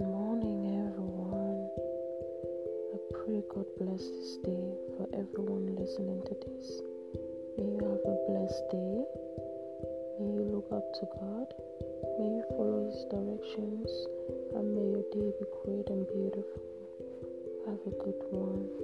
Good morning, everyone. I pray God bless this day for everyone listening to this. May you have a blessed day. May you look up to God. May you follow His directions. And may your day be great and beautiful. Have a good one.